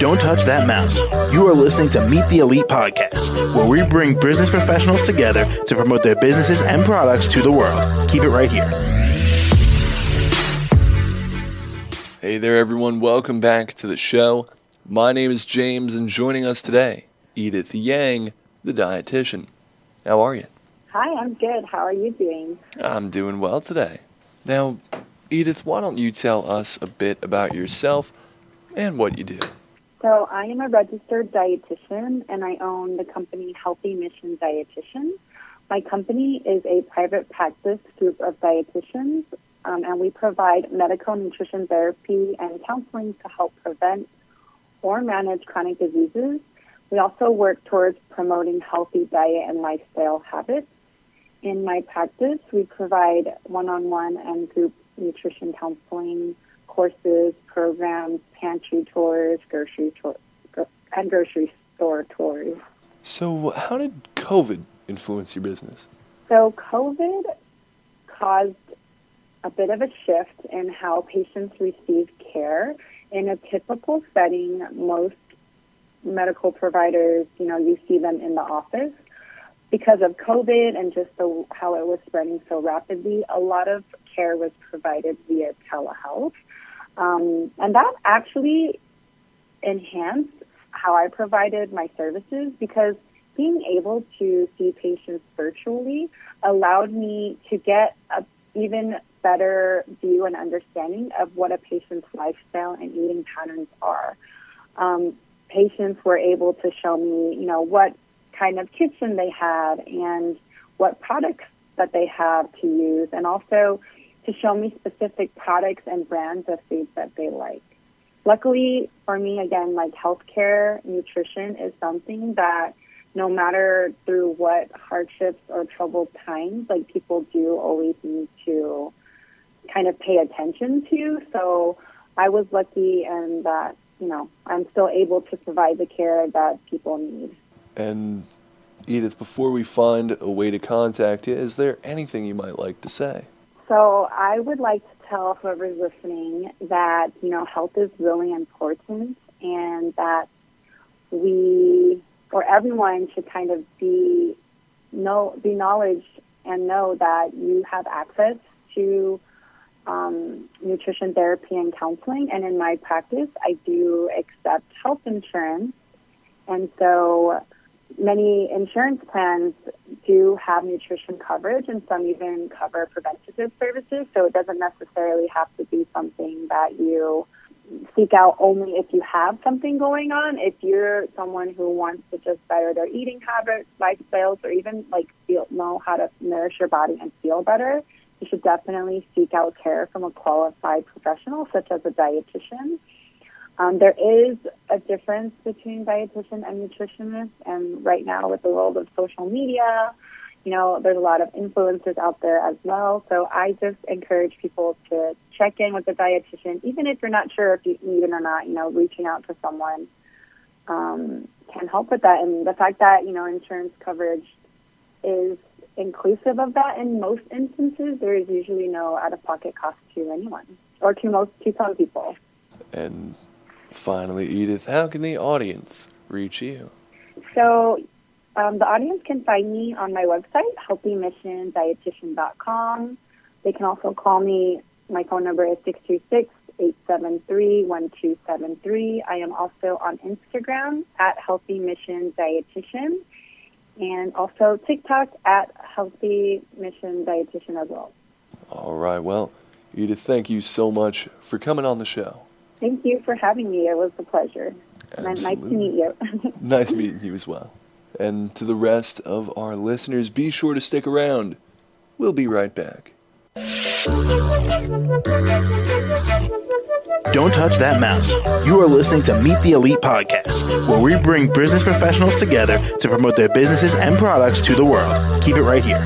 Don't touch that mouse. You are listening to Meet the Elite podcast, where we bring business professionals together to promote their businesses and products to the world. Keep it right here. Hey there, everyone. Welcome back to the show. My name is James, and joining us today, Edith Yang, the dietitian. How are you? Hi, I'm good. How are you doing? I'm doing well today. Now, Edith, why don't you tell us a bit about yourself and what you do? So, I am a registered dietitian and I own the company Healthy Mission Dietitian. My company is a private practice group of dietitians, um, and we provide medical nutrition therapy and counseling to help prevent or manage chronic diseases. We also work towards promoting healthy diet and lifestyle habits. In my practice, we provide one on one and group nutrition counseling courses, programs, pantry tours, grocery tours, and grocery store tours. So, how did COVID influence your business? So, COVID caused a bit of a shift in how patients receive care. In a typical setting, most medical providers, you know, you see them in the office. Because of COVID and just the, how it was spreading so rapidly, a lot of care was provided via telehealth. Um, and that actually enhanced how I provided my services because being able to see patients virtually allowed me to get a even better view and understanding of what a patient's lifestyle and eating patterns are. Um, patients were able to show me, you know, what kind of kitchen they had and what products that they have to use, and also to show me specific products and brands of foods that they like. Luckily for me, again, like healthcare, nutrition is something that no matter through what hardships or troubled times, like people do always need to kind of pay attention to. So I was lucky and that, you know, I'm still able to provide the care that people need. And Edith, before we find a way to contact you, is there anything you might like to say? So I would like to tell whoever's listening that, you know, health is really important and that we or everyone should kind of be know be knowledge and know that you have access to um, nutrition therapy and counseling. And in my practice, I do accept health insurance, and so many insurance plans do have nutrition coverage, and some even cover preventative services. So it doesn't necessarily have to be something that you seek out only if you have something going on. If you're someone who wants to just better their eating habits, lifestyles, or even like feel know how to nourish your body and feel better, you should definitely seek out care from a qualified professional, such as a dietitian. Um, there is a difference between dietitian and nutritionist, and right now with the world of social media, you know, there's a lot of influencers out there as well. So I just encourage people to check in with a dietitian, even if you're not sure if you need it or not. You know, reaching out to someone um, can help with that, and the fact that you know insurance coverage is inclusive of that in most instances, there is usually no out-of-pocket cost to anyone or to most to some people. And finally, Edith, how can the audience reach you? So um, the audience can find me on my website, healthymissiondietitian.com. They can also call me. My phone number is 626 873 1273. I am also on Instagram at Healthy Mission Dietitian and also TikTok at Healthy Mission Dietitian as well. All right. Well, Edith, thank you so much for coming on the show. Thank you for having me. It was a pleasure. Absolutely. Nice to meet you. nice meeting you as well. And to the rest of our listeners, be sure to stick around. We'll be right back. Don't touch that mouse. You are listening to Meet the Elite podcast, where we bring business professionals together to promote their businesses and products to the world. Keep it right here.